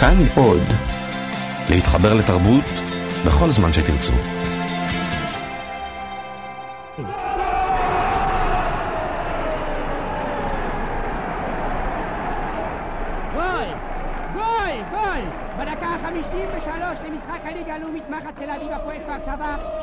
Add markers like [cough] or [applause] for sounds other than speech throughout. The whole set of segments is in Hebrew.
כאן עוד. להתחבר לתרבות בכל זמן שתרצו.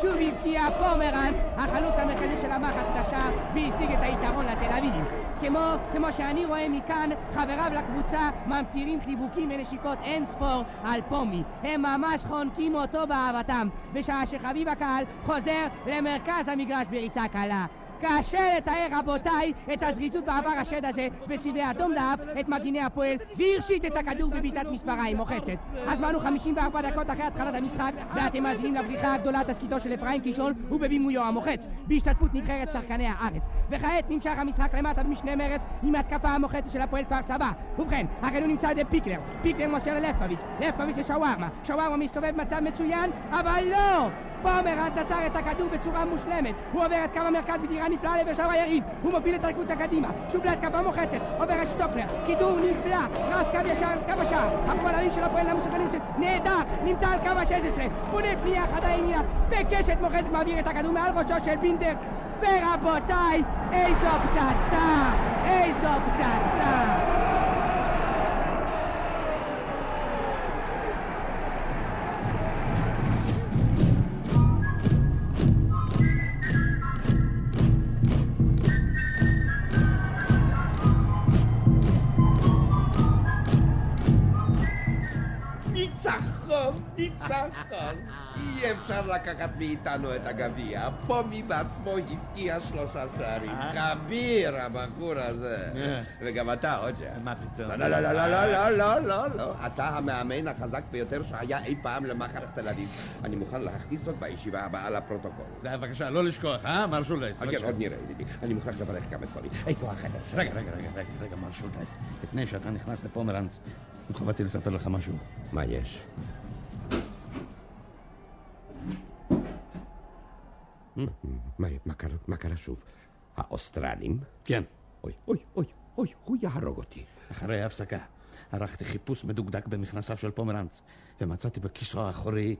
שוב הבקיע פומרנץ, החלוץ המרכזי של המחץ לשער, והשיג את היתרון לתל אביבים. כמו, כמו שאני רואה מכאן, חבריו לקבוצה ממטירים חיבוקים ונשיקות אין ספור על פומי. הם ממש חונקים אותו באהבתם, בשעה שחביב הקהל חוזר למרכז המגרש בריצה קלה. קשה לתאר רבותיי את הזריזות בעבר השד הזה בסבבי אדום דאב את מגיני הפועל והרשיט את הכדור בבעיטת מספריים מוחצת. הזמן הוא 54 דקות אחרי התחלת המשחק ואתם מאזינים לבריחה הגדולה תסכיתו של אפרים קישון ובבימויו המוחץ בהשתתפות נבחרת שחקני הארץ. וכעת נמשך המשחק למטה במשנה מרץ עם התקפה המוחצת של הפועל כפר סבא. ובכן, הכדור נמצא על ידי פיקלר, פיקלר מוסר ללפקוביץ', לפקוביץ' לשווארמה, שווארמה מסתובב במצב מצוין אבל לא! פומרנץ עצר את הכדור בצורה מושלמת הוא עובר את קו המרכז בדירה נפלאה לבאר שבע היריב. הוא מוביל את הקבוצה קדימה. שוב להתקפה מוחצת עובר את שטוקלר כידור נפלא. רץ קו ישר על קו השער. הפועלים של הפועל המסוכנים של נהדר! נמצא על קו ה-16 פונה פנייה חדה ימינה וקשת מוחצת מעביר את הכדור מעל ראשו של בינדר. ורבותיי איזו פצצה! איזו פצצה לקחת מאיתנו את הגביע. פומי בעצמו הבקיע שלושה שערים. אה? כביר, הבחור הזה. אה. וגם אתה, רוג'ר. מה פתאום? לא, לא, לא, לא, לא, לא, לא, לא, לא. לא. אתה המאמן החזק ביותר שהיה אי פעם למחץ תל אביב. אני מוכן להכניס זאת בישיבה הבאה לפרוטוקול. בבקשה, לא לשכוח, אה? מר שולדייס. כן, אוקיי, עוד נראה, ידידי. אני מוכרח לברך גם את פומי. איפה החדר שלך? רגע, רגע, רגע, רגע, מר שולדייס. לפני שאתה נכנס לפומרנץ, חובתי לספר לך משהו. מה יש? מה, מה, קרה, מה קרה שוב? האוסטרלים? כן. אוי, אוי, אוי, אוי, הוא יהרוג אותי. אחרי ההפסקה ערכתי חיפוש מדוקדק במכנסיו של פומרנץ, ומצאתי בכיסו האחורי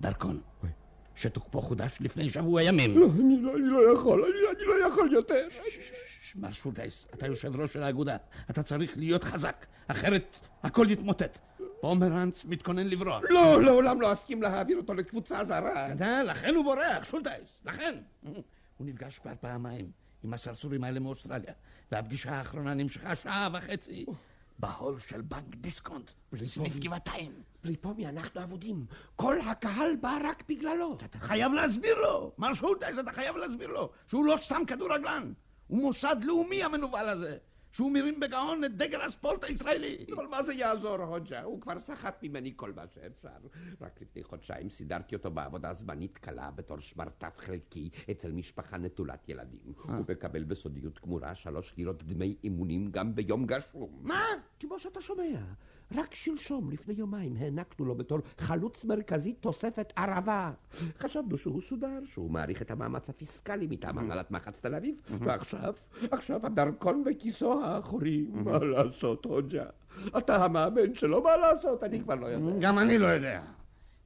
דרכון. אוי. שתוקפו חודש לפני שבוע ימים. לא, אני לא, אני לא יכול, אני, אני לא יכול יותר. מר שולדייס, אתה יושב ראש של האגודה. אתה צריך להיות חזק, אחרת הכל יתמוטט. פומרנץ מתכונן לברוח. לא, לעולם לא אסכים להעביר אותו לקבוצה זרה. אתה, לכן הוא בורח, שולדייס, לכן. הוא נפגש כבר פעמיים עם הסרסורים האלה מאוסטרליה, והפגישה האחרונה נמשכה שעה וחצי בהול של בנק דיסקונט, בסניף גבעתיים. בלי פומי אנחנו אבודים. כל הקהל בא רק בגללו. אתה חייב להסביר לו, מר שולדייס, אתה חייב להסביר לו שהוא לא סתם כדורגלן, הוא מוסד לאומי המנוול הזה, שהוא מרים בגאון את דגל הספורט הישראלי. אבל מה זה יעזור, הוג'ה? הוא כבר סחט ממני כל מה שאפשר. רק לפני חודשיים סידרתי אותו בעבודה זמנית קלה בתור שמרטף חלקי אצל משפחה נטולת ילדים. הוא מקבל בסודיות גמורה שלוש לירות דמי אימונים גם ביום גשום. מה? כמו שאתה שומע. רק שלשום, לפני יומיים, הענקנו לו בתור חלוץ מרכזי תוספת ערבה. חשבנו שהוא סודר, שהוא מעריך את המאמץ הפיסקלי מטעם הנהלת מחץ תל אביב, ועכשיו, עכשיו הדרכון בכיסו האחורי. מה לעשות, הוג'ה? אתה המאמן שלו, מה לעשות? אני כבר לא יודע. גם אני לא יודע.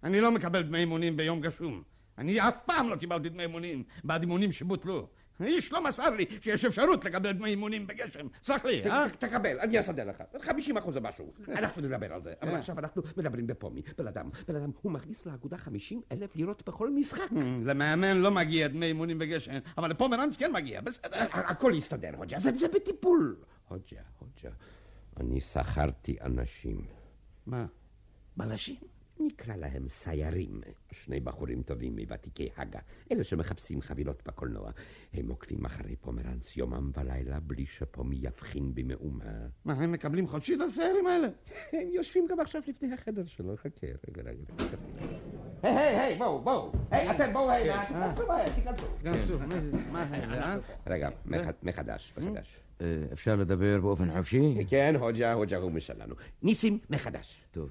אני לא מקבל דמי אימונים ביום גשום. אני אף פעם לא קיבלתי דמי אימונים בעד אימונים שבוטלו. איש לא מסר לי שיש אפשרות לקבל דמי אימונים בגשם. סלח לי, אה? תקבל, אני אסדר לך. 50 אחוז זה משהו. אנחנו נדבר על זה. אבל עכשיו אנחנו מדברים בפומי. בן אדם, בן אדם, הוא מכניס לאגודה 50 אלף לירות בכל משחק. למאמן לא מגיע דמי אימונים בגשם, אבל לפומרנץ כן מגיע, בסדר. הכל יסתדר, הוג'ה, זה זה בטיפול. הוג'ה, הוג'ה, אני שכרתי אנשים. מה? בלשים? נקרא להם סיירים, שני בחורים טובים מוותיקי הגה, אלה שמחפשים חבילות בקולנוע. הם עוקבים אחרי פומרנץ יומם ולילה בלי שפומי יבחין במאומה. מה, הם מקבלים חודשית הסיירים האלה? [laughs] הם יושבים גם עכשיו לפני החדר שלו, חכה, רגע, רגע, רגע. היי, היי, היי, בואו, בואו. היי, אתם בואו הנה, תיכנסו מהר, תיכנסו. כנסו, מה האלה, אה? רגע, מח- מחדש, מחדש. אפשר לדבר באופן חופשי? כן, הוג'ה, הוג'ה הוא משלנו. ניסים, מחדש. טוב.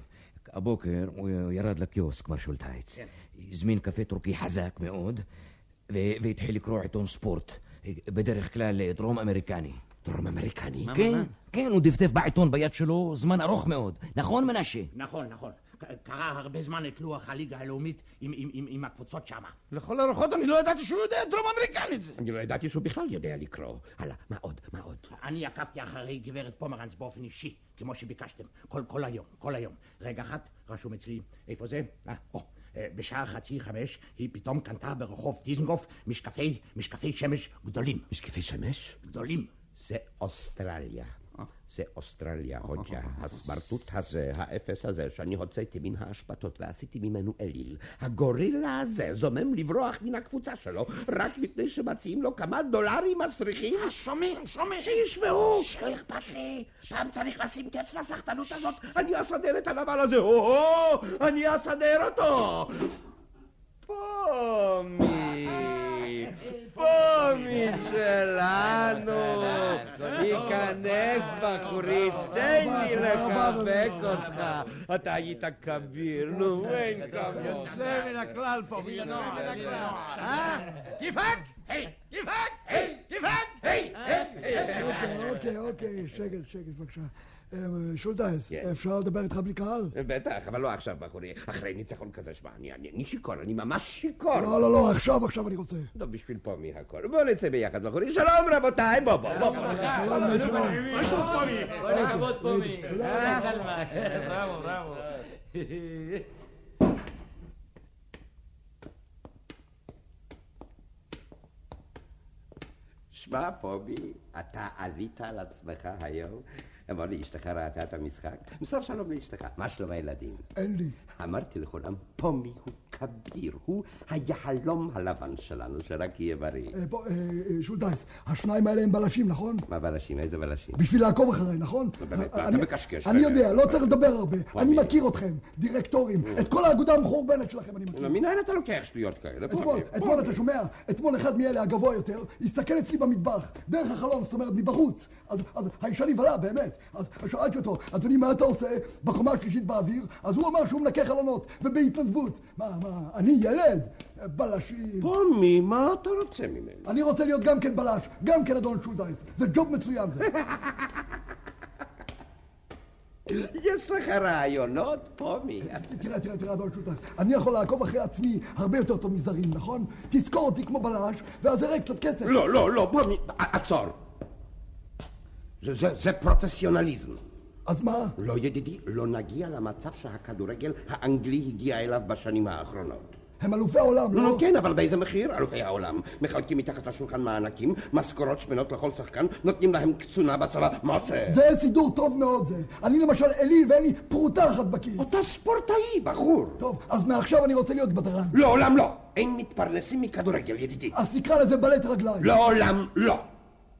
הבוקר הוא ירד לקיוסק, מר שולטייץ. הזמין קפה טורקי חזק מאוד, והתחיל לקרוא עיתון ספורט. בדרך כלל דרום אמריקני. דרום אמריקני? כן, כן, הוא דפדף בעיתון ביד שלו זמן ארוך מאוד. נכון, מנשה? נכון, נכון. קרא הרבה זמן את לוח הליגה הלאומית עם- עם- עם עם הקבוצות שמה. לכל הרוחות אני לא ידעתי שהוא יודע דרום אמריקנית. אני לא ידעתי שהוא בכלל יודע לקרוא. הלאה, מה עוד? מה עוד? אני עקבתי אחרי גברת פומרנץ באופן אישי, כמו שביקשתם, כל, כל היום, כל היום. רגע אחת, רשום אצלי, איפה זה? אה, או, אה, בשעה חצי חמש היא פתאום קנתה ברחוב דיזנגוף משקפי, משקפי שמש גדולים. משקפי שמש? גדולים. זה אוסטרליה. זה אוסטרליה, הוג'ה. [laughs] הסמרטוט הזה, האפס הזה, שאני הוצאתי מן האשפתות ועשיתי ממנו אליל. הגורילה הזה זומם לברוח מן הקבוצה שלו, רק מפני שמציעים לו כמה דולרים מסריחים. שומעים, שומעים. שישמעו! לא אכפת לי, שם צריך לשים קץ לסחטנות הזאת. אני אסדר את הנבל הזה, הו-הו! אני אסדר אותו! פומי! פומי שלנו! היכנס בחורי, תן לי לחבק אותך. אתה היית כביר, נו, אין כמוך. יוצא מן הכלל פה, יוצא מן הכלל. אה? יפהק! היי! יפהק! היי! יפהק! היי! אוקיי, אוקיי, אוקיי, שקט, שקט, בבקשה. אה, שולטייס, כן. אפשר לדבר איתך בלי קהל? בטח, אבל לא עכשיו, בחורי. אחרי ניצחון כזה, שמע, אני- שיכור, אני ממש שיכור. לא, לא, לא, עכשיו, עכשיו אני רוצה. לא, בשביל פומי הכל. בואו נצא ביחד, בחורי. שלום, רבותיי, בוא, בוא, בוא. כל הכבוד פומי. בראבו, בראבו. שמע, פומי, אתה עלית על עצמך היום. אמר לי, אשתך ראתה את המשחק. מסור שלום לאשתך. מה שלום הילדים? אין לי. אמרתי לכולם, פומי הוא כביר, הוא היהלום הלבן שלנו, שרק יהיה בריא. אה, בוא, אה, אה, שולטייס, השניים האלה הם בלשים, נכון? מה בלשים? איזה בלשים? בשביל לעקוב אחריי, נכון? באמת, אתה מקשקש, אני. יודע, לא צריך לדבר הרבה. אני? מכיר אתכם, דירקטורים, את כל האגודה המחורבנת שלכם אני מכיר. מנין אתה לוקח שטויות כאלה? אתמול, אתה שומע? אתמול אחד מאלה הגבוה יותר, הסתכל אצלי במטבח, דרך החלון, זאת אומרת מבחוץ. אז, אז האישה נבהלה, באמת. אז שאלתי אותו, אדוני, מה אתה עושה בקומה השלישית באוויר? אז הוא אמר שהוא מנקה חלונות, ובהתנדבות. מה, מה, אני ילד? בלשים. פומי, מה אתה רוצה ממנו? אני רוצה להיות גם כן בלש, גם כן אדון שולדייס. זה ג'וב מצוין זה. [laughs] יש לך רעיונות, פומי? תראה, תראה, תראה, אדון שולדייס. אני יכול לעקוב אחרי עצמי הרבה יותר טוב מזרים, נכון? תזכור אותי כמו בלש, ואז אראה קצת כסף. לא, לא, לא, פומי, עצור. זה, זה, זה פרופסיונליזם. אז מה? לא, ידידי, לא נגיע למצב שהכדורגל האנגלי הגיע אליו בשנים האחרונות. הם אלופי העולם, נו, לא? כן, אבל באיזה מחיר? אלופי העולם. מחלקים מתחת לשולחן מענקים, משכורות שמנות לכל שחקן, נותנים להם קצונה בצבא. מה זה? זה סידור טוב מאוד זה. אני למשל אליל ואין לי פרוטה אחת בכיס. אתה ספורטאי, בחור. טוב, אז מעכשיו אני רוצה להיות בדרן. לעולם לא. אין מתפרנסים מכדורגל, ידידי. אז תקרא לזה בלט רגליים. לעולם לא.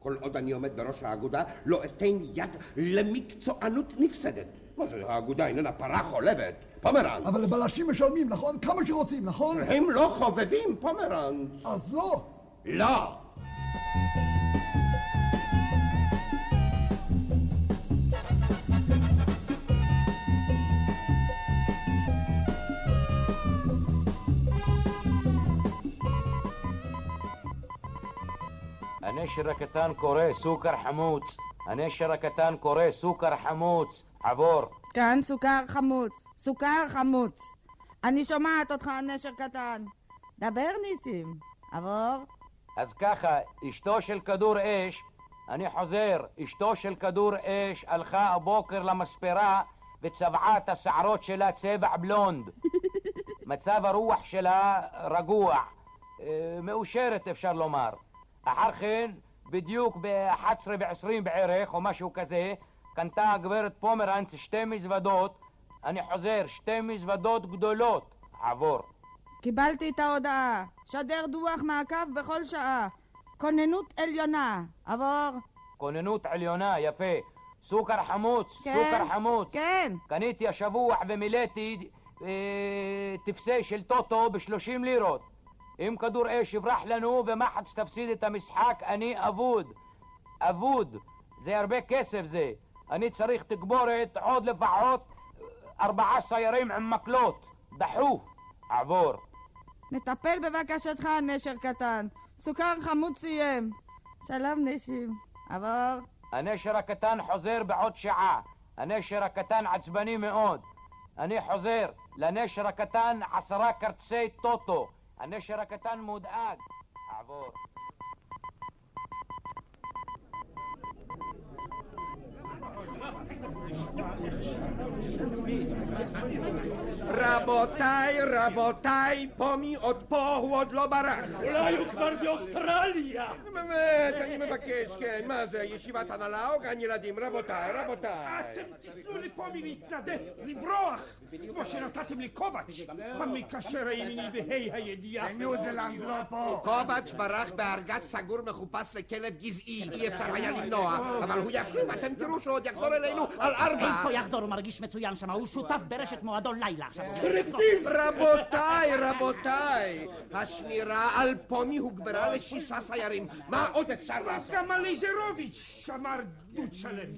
כל עוד אני עומד בראש האגודה, לא אתן יד למקצוענות נפסדת. מה זה, האגודה איננה פרה חולבת. פומרנץ. אבל לבלשים משלמים, נכון? כמה שרוצים, נכון? הם לא חובבים, פומרנץ. אז לא. לא. הנשר הקטן קורא סוכר חמוץ. הנשר הקטן קורא סוכר חמוץ. עבור. כאן סוכר חמוץ, סוכר חמוץ. אני שומעת אותך, נשר קטן. דבר, ניסים. עבור. אז ככה, אשתו של כדור אש, אני חוזר, אשתו של כדור אש הלכה הבוקר למספרה וצבעה את השערות שלה צבע בלונד. [laughs] מצב הרוח שלה רגוע, אה, מאושרת אפשר לומר. אחר כן, בדיוק ב-11 ו-20 בערך, או משהו כזה, קנתה הגברת פומרנץ שתי מזוודות, אני חוזר, שתי מזוודות גדולות. עבור. קיבלתי את ההודעה. שדר דוח מעקב בכל שעה. כוננות עליונה. עבור. כוננות עליונה, יפה. סוכר חמוץ, כן. סוכר חמוץ. כן. קניתי השבוע ומילאתי אה, טפסי של טוטו ב-30 לירות. אם כדור אש יברח לנו ומחץ תפסיד את המשחק, אני אבוד. אבוד. זה הרבה כסף זה. אני צריך תגבורת עוד לפחות ארבעה סיירים עם מקלות. דחוף. עבור. נטפל בבקשתך, נשר קטן. סוכר חמוץ סיים. שלום, ניסים. עבור. הנשר הקטן חוזר בעוד שעה. הנשר הקטן עצבני מאוד. אני חוזר. לנשר הקטן עשרה כרטיסי טוטו. הנשר הקטן מודאג. אעבור. רבותיי, רבותיי, פומי עוד פה, הוא עוד לא ברח. אולי הוא כבר באוסטרליה. באמת, אני מבקש, כן, מה זה, ישיבת הנהלה או גן ילדים? רבותיי, רבותיי. אתם תיתנו לי פומי להתנדף, לברוח, כמו שנתתם לקובץ', המקשר הימיני בה"א הידיעה. ניו זילנד לא פה. קובץ' ברח בארגז סגור מחופש לכלב גזעי, אי אפשר היה למנוע, אבל הוא ישוב, אתם תראו שהוא עוד יחזור אלינו על ארבע. איפה יחזור? הוא מרגיש מצוין שם, הוא שותף ברשת מועדון לילה עכשיו. רבותיי, רבותיי, השמירה על פומי הוגברה לשישה סיירים. מה עוד אפשר לעשות? גם הלייזרוביץ' שמר דוד שלם.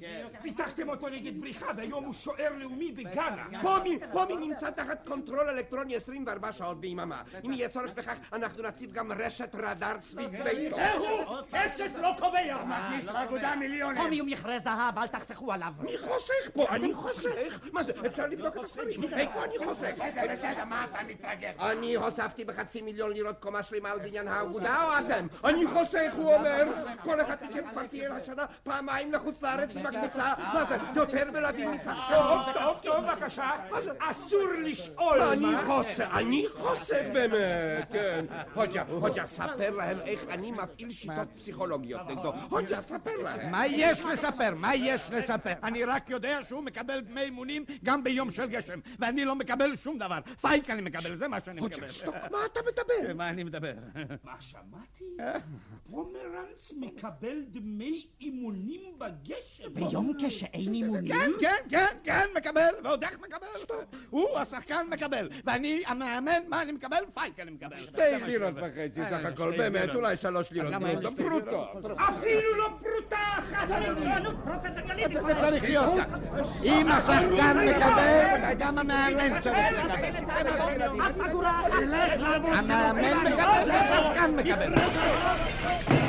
פיתחתם אותו נגד בריחה, והיום הוא שוער לאומי בגאנה. פומי, פומי נמצא תחת control אלקטרוני 24 שעות ביממה. אם יהיה צורך בכך, אנחנו נציב גם רשת רדאר סביב ביתו. זהו, כסף לא קובע. מכניס לאגודה מיליונים. פומי הוא מכרה זהב, אל תחסכו עליו. אני חוסך פה, אני חוסך. מה זה, אפשר לבדוק את הספרים. איפה אני חוסך? בסדר, בסדר, מה אתה מתרגש? אני הוספתי בחצי מיליון לירות קומה שלמה על בניין האגודה או אתם? אני חוסך, הוא אומר. כל אחד מכם כבר תהיה השנה פעמיים לחוץ לארץ עם הקבוצה. מה זה, יותר מלהביא משחק? טוב, טוב, טוב, בבקשה. אסור לשאול אני מה... חוסך, אני חוסך באמת, כן. הוג'ה, הוג'ה, ספר להם איך אני מפעיל שיטות פסיכולוגיות נגדו. הוג'ה, ספר להם. מה יש לספר? מה יש לספר? אני רק יודע שהוא מקבל דמי אימונים גם ביום של גשם, ואני לא מקבל שום דבר. פייק אני מקבל, זה מה שאני מקבל. הוג'ה, שתוק, מה אתה מדבר? מה אני מדבר? מה שמעתי? פומרנץ מקבל דמי אימונים בגשם. ביום כשאין אימונים? כן, כן, כן, כן, מקבל, ועוד איך מקבל. הוא, השחקן, מקבל, ואני המאמן, מה אני מקבל? פייק אני מקבל. שתי לירות וחצי סך הכל, באמת, אולי שלוש לירות. לא פרוטות. אפילו לא פרוטה אחת. מצוינות פרופסיונליזם. זה צריך להיות. אם השחקן מקבל, גם המאמן צריך לקבל. המאמן מקבל, השחקן מקבל.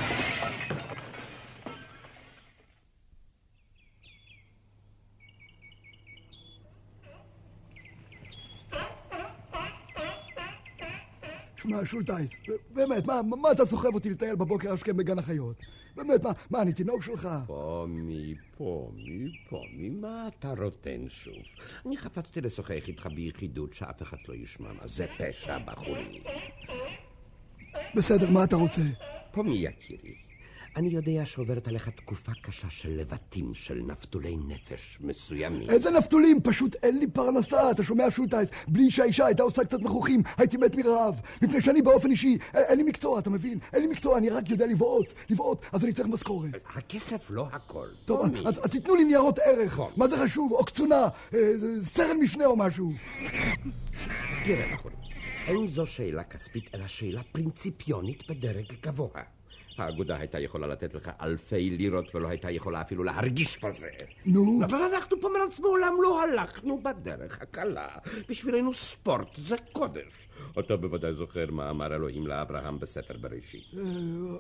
שולטייס, באמת, מה, מה אתה סוחב אותי לטייל בבוקר השכם בגן החיות? באמת, מה, מה, אני תינוק שלך? פומי, פומי, פומי, מה אתה רוטן שוב? אני חפצתי לשוחח איתך ביחידות שאף אחד לא ישמע מה זה פשע, בחורי. בסדר, מה אתה רוצה? פומי יקירי, אני יודע שעוברת עליך תקופה קשה של לבטים של נפתולי נפש מסוימים. איזה נפתולים, פשוט אין לי פרנסה, אתה שומע שולטייס? בלי שהאישה הייתה עושה קצת מכוחים, הייתי מת מרעב. מפני שאני באופן אישי, אין לי מקצוע, אתה מבין? אין לי מקצוע, אני רק יודע לבעוט, לבעוט, אז אני צריך משכורת. הכסף לא הכל. טוב. אז, תיתנו לי ניירות ערך, נכון. מה זה חשוב? או קצונה, אה, סרן משנה או משהו. תראה, בחורי, אין זו שאלה כספית, אלא שאלה פרינציפיונית בדרג גבוה. האגודה הייתה יכולה לתת לך אלפי לירות ולא הייתה יכולה אפילו להרגיש בזה. נו, אבל אנחנו פומרנץ מעולם לא הלכנו בדרך הקלה. בשבילנו ספורט זה קודש. אתה בוודאי זוכר מה אמר אלוהים לאברהם בספר בראשית. אה,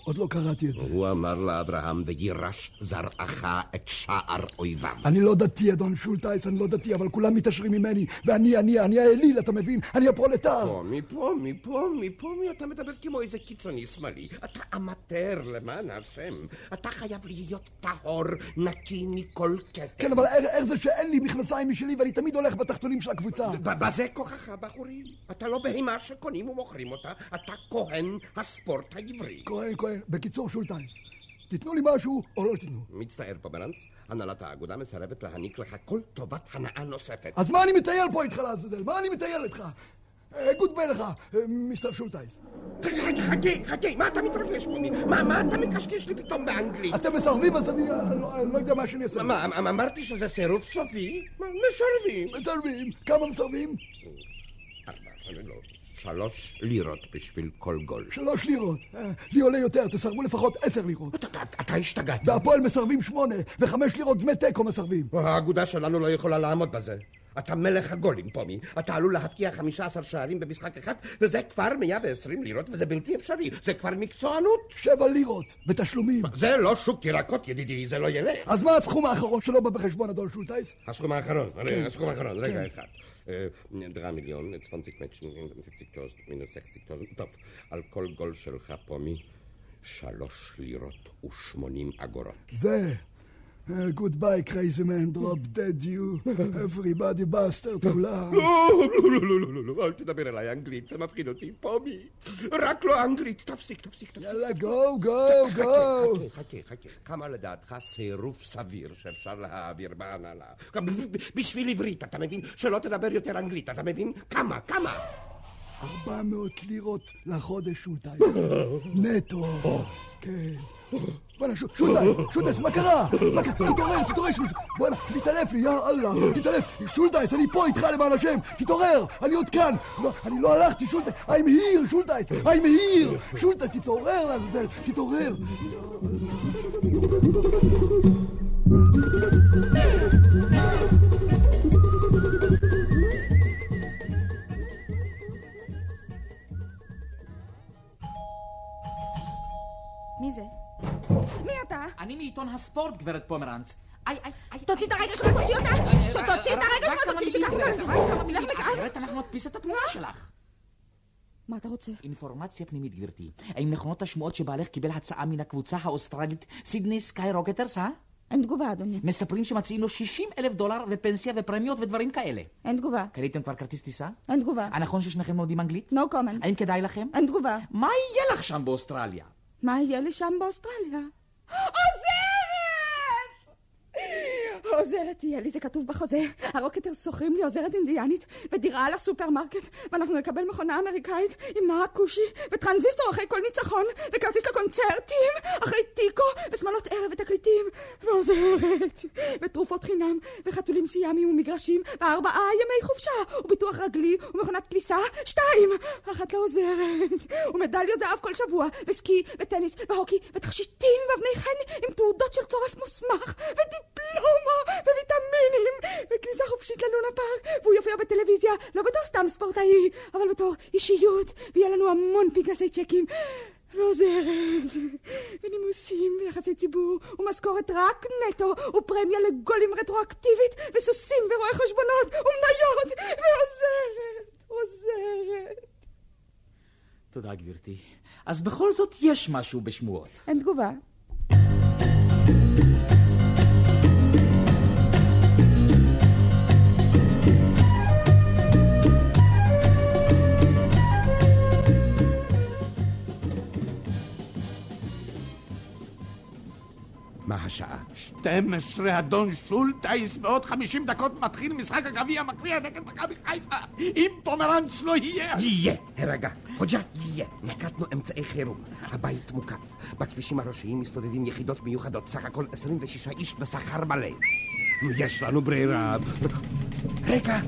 עוד לא קראתי את זה. הוא אמר לאברהם, וירש זרעך את שער אויביו. אני לא דתי, אדון שולטייס, אני לא דתי, אבל כולם מתעשרים ממני, ואני, אני, אני האליל, אתה מבין? אני הפרולטר. פומי, פומי, פומי, פומי, אתה מדבר כמו איזה קיצוני שמאלי. אתה אמטר, למען השם. אתה חייב להיות טהור, נקי מכל כתם. כן, אבל איך זה שאין לי מכנסיים משלי ואני תמיד הולך בתחתונים של הקבוצה? בזה כוחך, בחורי. אתה לא בהמה שקונים ומוכרים אותה, אתה כהן הספורט העברי. כהן, כהן. בקיצור, שולטייס, תיתנו לי משהו או לא תיתנו. מצטער, פומרנץ, הנהלת האגודה מסרבת להעניק לך כל טובת הנאה נוספת. אז מה אני מטייל פה איתך לעזאזל? מה אני מטייל איתך? אה, goodbye לך, אה, mister שולטייס. חכה, חכה, חכה, מה אתה מתרגש פה? מה, מה אתה מקשקש לי פתאום באנגלית? אתם מסרבים, אז אני אה, לא- לא יודע מה שאני אעשה. מה, אמ- אמרתי שזה סירוב סופי? מסרבים. מסרבים. כמה מסרבים? ארבע, אני לא, שלוש לירות בשביל כל גול. שלוש לירות. אה, לי עולה יותר, תסרבו לפחות עשר לירות. אתה- אתה אתה השתגעת. בהפועל מסרבים שמונה, וחמש לירות דמי תיקו מסרבים. האגודה שלנו לא יכולה לעמוד בזה. אתה מלך הגולים, פומי. אתה עלול להבקיע 15 שערים במשחק אחד, וזה כבר 120 לירות, וזה בלתי אפשרי. זה כבר מקצוענות. שבע לירות, בתשלומים. זה לא שוק ירקות, ידידי, זה לא ילך. אז מה הסכום האחרון שלא בא בחשבון, אדון שולטייס? הסכום האחרון, כן. הסכום האחרון, רגע כן. אחד. אה, דרה מיליון, 20 מצ'ן, 50 טוסט, מינוס 60 טוסט. טוב, על כל גול שלך, פומי, שלוש לירות ושמונים אגורות. זה. ביי, קרייזי מן, דרופ דד יו, everybody bastard, כולם. לא, לא, לא, לא, לא, לא, אל תדבר אליי אנגלית, זה מפחיד אותי, פומי. רק לא אנגלית, תפסיק, תפסיק, תפסיק. יאללה, גו, גו, גו. חכה, חכה, חכה. כמה לדעתך סירוב סביר שאפשר להעביר בהנהלה? בשביל עברית, אתה מבין? שלא תדבר יותר אנגלית, אתה מבין? כמה, כמה? 400 לירות לחודש, שולטייס. נטו. כן. בואנה, ש- שולטייס, שולטייס, מה קרה? מה קרה? תתעורר, תתעורר, שולטייס. בואנה, מתעלף לי, יא אללה, תתעלף. שולטייס, אני פה איתך למען השם. תתעורר, אני עוד כאן. לא, אני לא הלכתי, שולטייס. I'm here, שולטייס. I'm here. שולטייס, תתעורר לעזאזל, תתעורר. הספורט, גברת פומרנץ. איי, איי, איי. תוציא את הרגע שלך, תוציא אותה! שתוציא את הרגע שלך, תוציא, תיקח אותה לזה. אחרת אנחנו נדפיס את התמונה שלך. מה אתה רוצה? אינפורמציה פנימית, גברתי. האם נכונות השמועות שבעלך קיבל הצעה מן הקבוצה האוסטרלית סידני סקאי רוקטרס, אה? אין תגובה, אדוני. מספרים שמציעים לו 60 אלף דולר ופנסיה ופרמיות ודברים כאלה. אין תגובה. קניתם כבר כרטיס טיסה? אין תגובה. אה, נכון ששניכם לומדים אנגלית? No comment. האם כדאי לכם? אין תגובה. מה יהיה לך שם באוסטרליה? מה יהיה לי שם באוסטרליה? עוזרת! עוזרת תהיה לי, זה כתוב בחוזה. הרוקטר שוכרים לי עוזרת אינדיאנית ודירה על הסופרמרקט, ואנחנו נקבל מכונה אמריקאית עם נהג כושי וטרנזיסטור אחרי כל ניצחון, וכרטיס לקונצרטים אחרי טיקו ושמאלות ערב ותקליטים, ועוזרת, ותרופות חינם, וחתולים סיאמיים ומגרשים, וארבעה ימי חופשה, וביטוח רגלי, ומכונת כביסה, שתיים, אחת לעוזרת, ומדליות זהב כל שבוע, וסקי, וטניס, והוקי, ותכשיטים, ואבני חן עם תעודות של צורף מוסמך, ודיפלומה, וויטמינים, וכניסה חופשית ללונה פארק, והוא יופיע בטלוויזיה, לא בתור סתם ספורטאי, אבל בתור אישיות, ויהיה לנו המון פנקסי צ'קים. ועוזרת, ונימוסים ויחסי ציבור, ומשכורת רק נטו, ופרמיה לגולים רטרואקטיבית, וסוסים ורואי חשבונות, ומניות, ועוזרת, עוזרת. תודה, גברתי. אז בכל זאת יש משהו בשמועות. אין תגובה. מה השעה? 12 אדון שולטייס, בעוד 50 דקות מתחיל משחק הגביע המכריע נגד מכבי חיפה. אם פומרנץ לא יהיה... יהיה! הרגע. חוג'ה, יהיה. נקטנו אמצעי חירום. הבית מוקף. בכבישים הראשיים מסתובבים יחידות מיוחדות. סך הכל 26 איש בשכר מלא. יש לנו ברירה. רגע,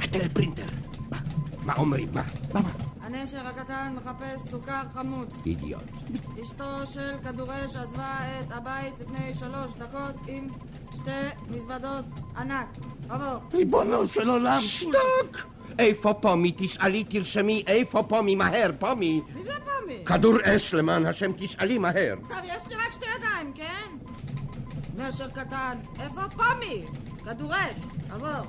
הטלפרינטר. מה? מה אומרים? מה? מה? הנשר הקטן מחפש סוכר חמוץ. אידיוט. אשתו של כדורש עזבה את הבית לפני שלוש דקות עם שתי מזוודות ענק. עבור. ריבונו של עולם. שתוק! איפה פומי? תשאלי, תרשמי, איפה פומי? מהר, פומי. מי זה פמי? כדור אש, למען השם, תשאלי מהר. טוב, יש לי רק שתי ידיים, כן? נשר קטן, איפה פמי? כדורש, עבור.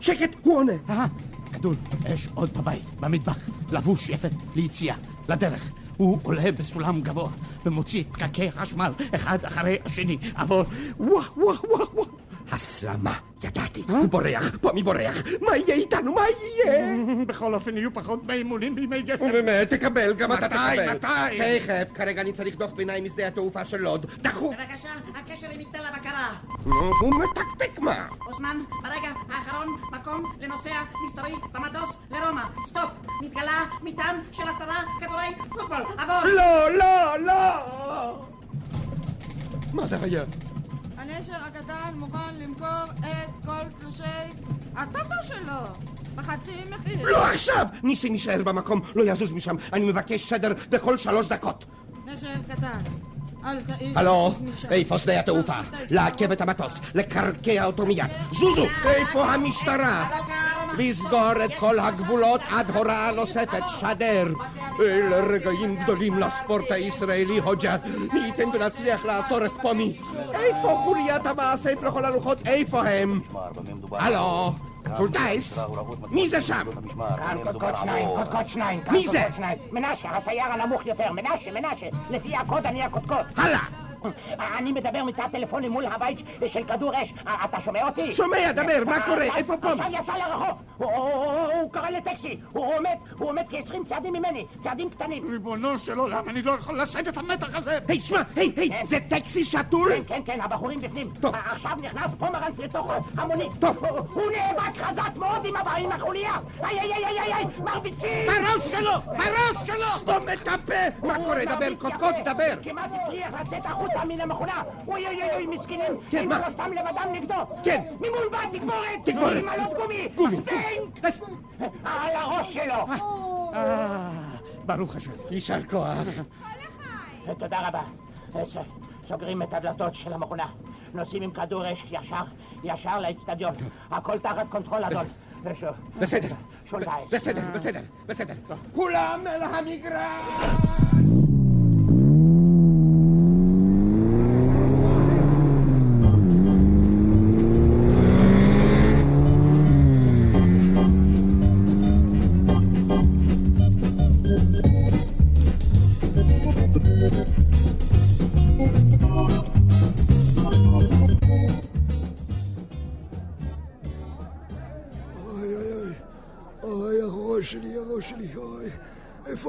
שקט, הוא עונה. כדור אש עוד בבית, במטבח, לבוש יפת ליציאה, לדרך. הוא עולה בסולם גבוה ומוציא פקקי החשמל אחד אחרי השני. עבור, וואו, וואו, וואו, וואו. הסלמה, ידעתי, הוא בורח, פומי בורח. מה יהיה איתנו? מה יהיה? בכל אופן יהיו פחות באימונים בימי גפן. באמת, תקבל, גם אתה מתי, תקבל. מתי? תכף, כרגע אני צריך דוח ביניים משדה התעופה של לוד. דחוף. בבקשה, הקשר עם מגדל הבקרה. הוא מתקתק מה? אוסמן, ברגע האחרון, מקום לנוסע מסתורי במטוס לרומא. סטופ, מתגלה מטען של עשרה כדורי פוטבול. עבור. לא, לא, לא! מה זה היה? הנשר הקטן מוכן למכור את כל תלושי הטוטו שלו בחצי מחיר. לא עכשיו! ניסים יישאר במקום, לא יזוז משם. אני מבקש סדר בכל שלוש דקות. נשר קטן, אל תעיף. הלו. איפה שדה התעופה? לעכב את המטוס, לקרקע אותו מיד. זוזו, איפה המשטרה? לסגור את כל הגבולות עד הוראה נוספת, שדר. אלה רגעים גדולים לספורט הישראלי, הוג'ה. מי ייתן ונצליח לעצור את פומי. איפה חוליית המאסף לכל הרוחות? איפה הם? הלו, שולטייס? מי זה שם? כאן קודקוד שניים, קודקוד שניים, מי זה? מנשה, הסייר הנמוך יותר, מנשה, מנשה. לפי הקוד אני הקודקוד. הלאה! אני מדבר מתא טלפוני מול הבית של כדור אש. אה, אתה שומע אותי? שומע, דבר, מה קורה? עכשיו- איפה פומי? עכשיו יצא לרחוב. הוא- קרא לטקסי. הוא עומד, הוא עומד כ-20 צעדים ממני. צעדים קטנים. ריבונו של עולם, אני לא יכול לשאת את המתח הזה! היי, שמע, היי, היי, זה טקסי שתול? כן, כן, כן, הבחורים בפנים. טוב. עכשיו נכנס פומרנץ לתוך המונית. טוב. הוא- נאבק חזק מאוד עם החוליה. איי, איי, איי, איי, איי, מרביצים! בראש שלו! בראש שלו! סתום את הפה! מה קורה? דבר, קודקוד, דבר! כמעט הצליח לצאת החוצה מן המכונה. אוי אוי אוי מסכנים. כן, מה? שלושתם לבדם נגדו. כן. ממול בא תגבורת. תגבורת. עם עלות גומי. גומי. ספינק. על הראש שלו. אה, ברוך השם. יישר כוח. תודה רבה. סוגרים את הדלתות של המכונה. נוסעים עם כדור אש ישר, ישר לאצטדיון. הכל תחת קונטרול אדון. ושוב. בסדר. שולטייס. בסדר, בסדר, בסדר. כולם אל המגרש!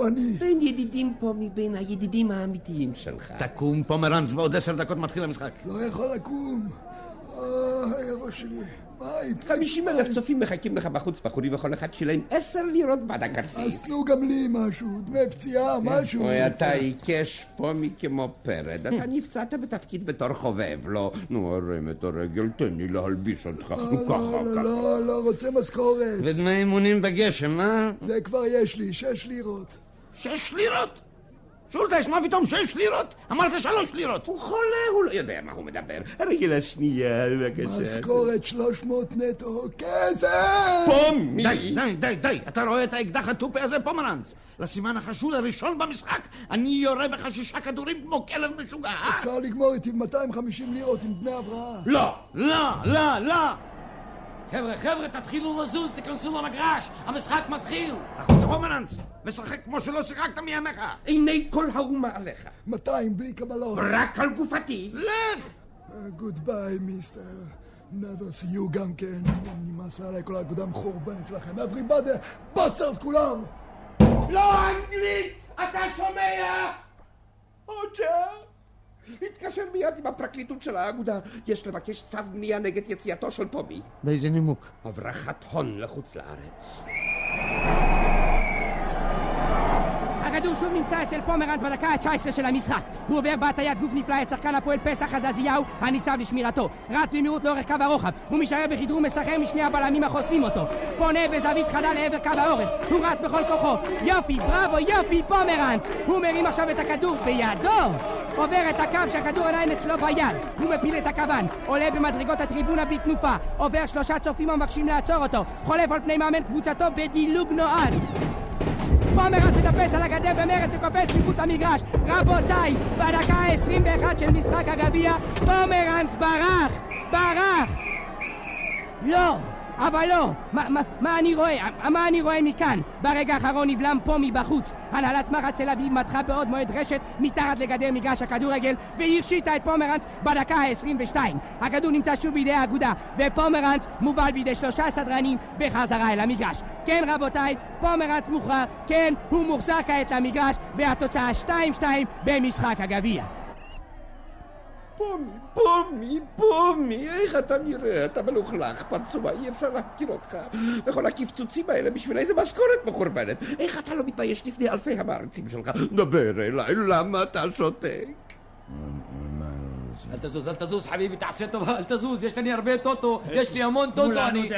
איפה אני? אין ידידים פה מבין הידידים האמיתיים שלך. תקום פומרנץ, בעוד עשר דקות מתחיל המשחק. לא יכול לקום. אוי, הראש שלי, מים. 50 אלף צופים מחכים לך בחוץ, בחורים, וכל אחד שילם 10 לירות בעד אז הכרטיס. תנו גם לי משהו, דמי פציעה, משהו. אוי, אתה עיקש פומי כמו פרד. אתה נפצעת בתפקיד בתור חובב, לא? נו, הרם את הרגל, תן לי להלביש אותך. נו, ככה, לא, לא, ככה. לא, לא, רוצה משכורת. ודמי אימונים בגשם, אה? זה כבר יש לי, שש לירות. שש לירות? שולטייס, מה פתאום שש לירות? אמרת שלוש לירות. הוא חולה, הוא לא יודע מה הוא מדבר. הרגל השנייה, בבקשה. משכורת 300 נטו, כסף! פומי! די, די, די, די. אתה רואה את האקדח התופי הזה, פומרנץ? לסימן החשוד הראשון במשחק, אני יורה בך שישה כדורים כמו כלב משוגע? אפשר לגמור איתי 250 לירות עם דמי הבראה. לא! לא, לא, לא! חבר'ה, חבר'ה, תתחילו לזוז, תיכנסו למגרש, המשחק מתחיל! החוצה פומרנץ! ושחק כמו שלא שיחקת מימיך! עיני כל האומה עליך. 200 בלי קבלות. רק על גופתי. לך! Goodbye, mister. never see you גם כן. נמאס עליי כל האגודה המחורבנת שלכם. everybody, בסדר כולם! לא אנגלית! אתה שומע? אוג'ה! התקשר מיד עם הפרקליטות של האגודה. יש לבקש צו בנייה נגד יציאתו של פומי. באיזה נימוק? הברחת הון לחוץ לארץ. הכדור שוב נמצא אצל פומרנץ בדקה ה-19 של המשחק. הוא עובר בהטיית גוף נפלא את שחקן הפועל פסח עזזיהו, הניצב לשמירתו. רץ במהירות לאורך קו הרוחב. הוא משאר בכדרור מסחר משני הבלמים החוסמים אותו. פונה בזווית חדה לעבר קו האורך. הוא רץ בכל כוחו. יופי, בראבו, יופי, פומרנץ! הוא מרים עכשיו את הכדור בידו! עובר את הקו שהכדור עדיין אצלו ביד. הוא מפיל את הכוון. עולה במדרגות הטריבונה בתנופה. עובר שלושה צופים המבקשים לעצור אותו. חולף על פני מאמן קבוצתו בדילוג נועד. פומרנץ מטפס על הגדר במרץ וקופץ מחוץ למגרש. רבותיי, בדקה ה-21 של משחק הגביע, פומרנץ ברח! ברח! לא! אבל לא! מה, מה, מה אני רואה? מה אני רואה מכאן? ברגע האחרון נבלם פה מבחוץ. הנהלת מחץ תל אביב מתחה בעוד מועד רשת מתחת לגדר מגרש הכדורגל והרשיתה את פומרנץ בדקה ה-22. הכדור נמצא שוב בידי האגודה ופומרנץ מובל בידי שלושה סדרנים בחזרה אל המגרש. כן רבותיי, פומרנץ מוכרע, כן, הוא מוחזר כעת למגרש והתוצאה 2-2 במשחק הגביע. פומי, פומי, פומי, איך אתה נראה? אתה מלוכלך, פרצוע, אי אפשר להכיר אותך. וכל הקפצוצים האלה בשביל איזה משכורת מחורבנת. איך אתה לא מתבייש לפני אלפי המעריצים שלך? דבר אליי, למה אתה שותק? אל תזוז, אל תזוז, חביבי, תעשה טובה, אל תזוז, יש לי הרבה טוטו, יש לי המון טוטו, אני...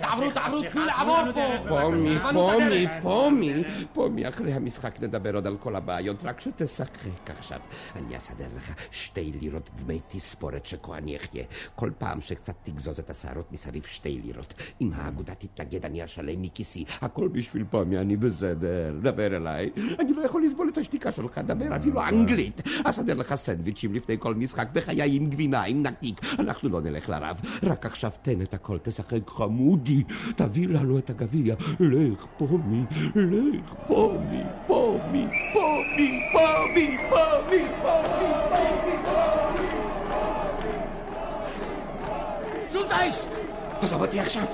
תעברו, תעברו, תנו לעבור פה. פומי, פומי. פומי, פומי, אחרי המשחק נדבר עוד על כל הבעיות, רק שתשחק עכשיו. אני אסדר לך שתי לירות דמי תספורת שכה אני אחיה. כל פעם שקצת תגזוז את השערות מסביב שתי לירות. אם האגודה תתנגד אני אשלם מכיסי. הכל בשביל פומי, אני בסדר. דבר אליי. אני לא יכול לסבול את השתיקה שלך, דבר אפילו אנגלית. אסדר לך סנדוויצ'ים לפני כל משחק, בחיי עם גבינה, עם נקניק. אנחנו לא נלך לרב. רק עכשיו תן את הכל, תשחק חמודי. תביא לנו את הגביע. לך, פומי, לך, פומי, פומי, פומי, פומי, פומי, פומי, פומי. שולטייס! עזוב אותי עכשיו.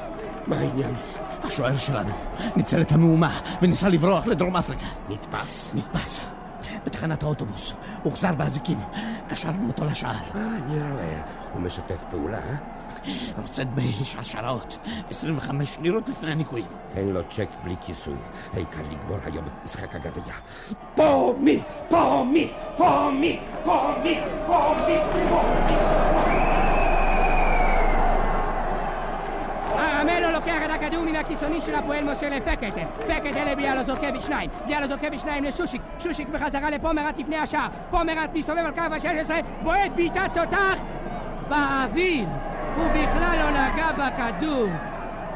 מה העניין? השוער שלנו ניצל את המהומה וניסה לברוח לדרום אפריקה. נתפס? נתפס. בתחנת האוטובוס. הוחזר באזיקים. קשרנו אותו לשער. אה, אני רואה. הוא משתף פעולה, אה? רוצה דמי שרשראות. 25 לירות לפני הניכויים. תן לו צ'ק בלי כיסוי. העיקר לגמור היום את משחק הגביע. פומי, פומי, פומי, פומי, פומי, פומי. הרמלו הכדור מן הקיצוני של הפועל מוסר לפקטן. פקטן לביאלוזורקביץ' שניים. ביאלוזורקביץ' שניים לשושיק. שושיק בחזרה לפומרט לפני השער. פומרט מסתובב על קו ה-16, בועט בעיטת תותח באוויר. הוא בכלל לא נגע בכדור.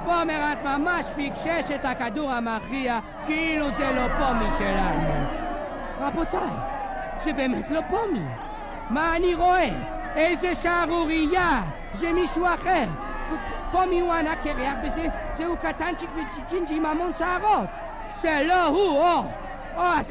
פומרט ממש פיקשש את הכדור המכריע, כאילו זה לא פומי שלנו. רבותיי, זה באמת לא פומי. מה אני רואה? איזה שערורייה! זה מישהו אחר. פומי הוא ענק קרח וזה זהו קטנצ'יק וצ'ינג'י עם המון שערות. זה לא הוא, או! או, אז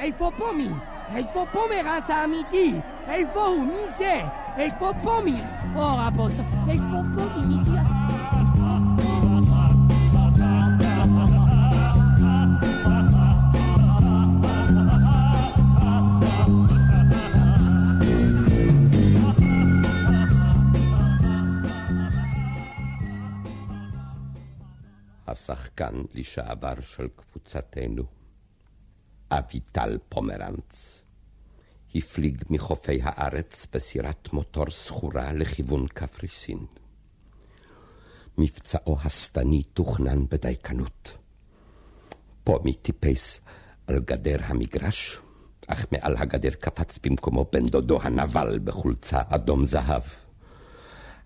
השחקן לשעבר של קבוצתנו, אביטל פומרנץ, הפליג מחופי הארץ בסירת מוטור סחורה לכיוון קפריסין. מבצעו השטני תוכנן בדייקנות. פומי טיפס על גדר המגרש, אך מעל הגדר קפץ במקומו בן דודו הנבל בחולצה אדום זהב.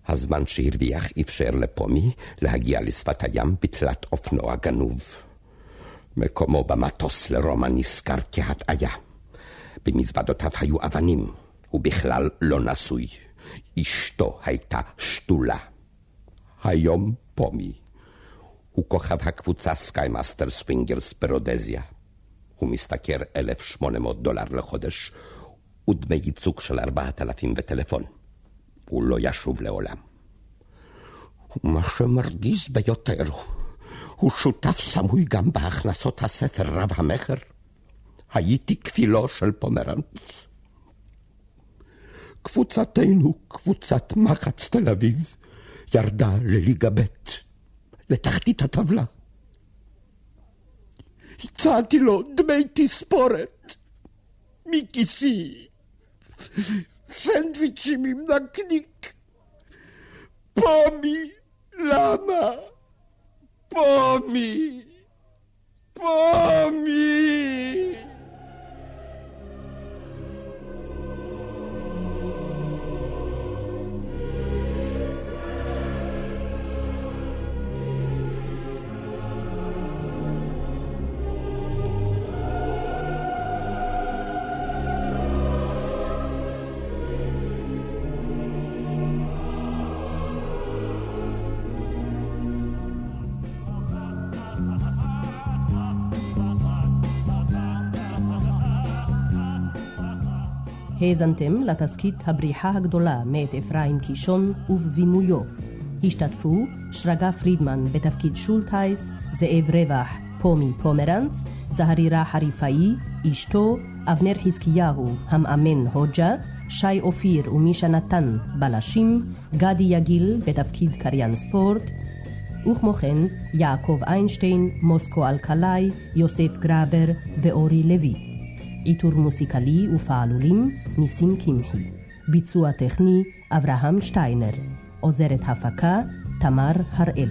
הזמן שהרוויח אפשר לפומי להגיע לשפת הים בתלת אופנוע גנוב. מקומו במטוס לרומא נסקר כהטעיה. במזוודותיו היו אבנים, הוא בכלל לא נשוי. אשתו הייתה שתולה. היום פומי. הוא כוכב הקבוצה סקיימאסטר סווינגרס ברודזיה. הוא משתכר 1,800 דולר לחודש, ודמי ייצוג של 4,000 וטלפון. הוא לא ישוב לעולם. ומה שמרגיז ביותר, הוא שותף סמוי גם בהכנסות הספר רב המכר. הייתי כפילו של פומרנץ. קבוצתנו, קבוצת מחץ תל אביב, ירדה לליגה ב', לתחתית הטבלה. הצעתי לו דמי תספורת מכיסי. סנדוויצ'ים עם נקניק. פומי, למה? פומי, פומי. האזנתם לתסכית הבריחה הגדולה מאת אפרים קישון ובבימויו. השתתפו שרגא פרידמן בתפקיד שולטהייס, זאב רווח, פומי פומרנץ, זהרירה חריפאי, אשתו, אבנר חזקיהו, המאמן הוג'ה, שי אופיר ומישה נתן, בלשים, גדי יגיל בתפקיד קריין ספורט, וכמו כן יעקב איינשטיין, מוסקו אלקלעי, יוסף גראבר ואורי לוי. עיטור מוסיקלי ופעלולים ניסים קמחי. ביצוע טכני אברהם שטיינר. עוזרת הפקה תמר הראל.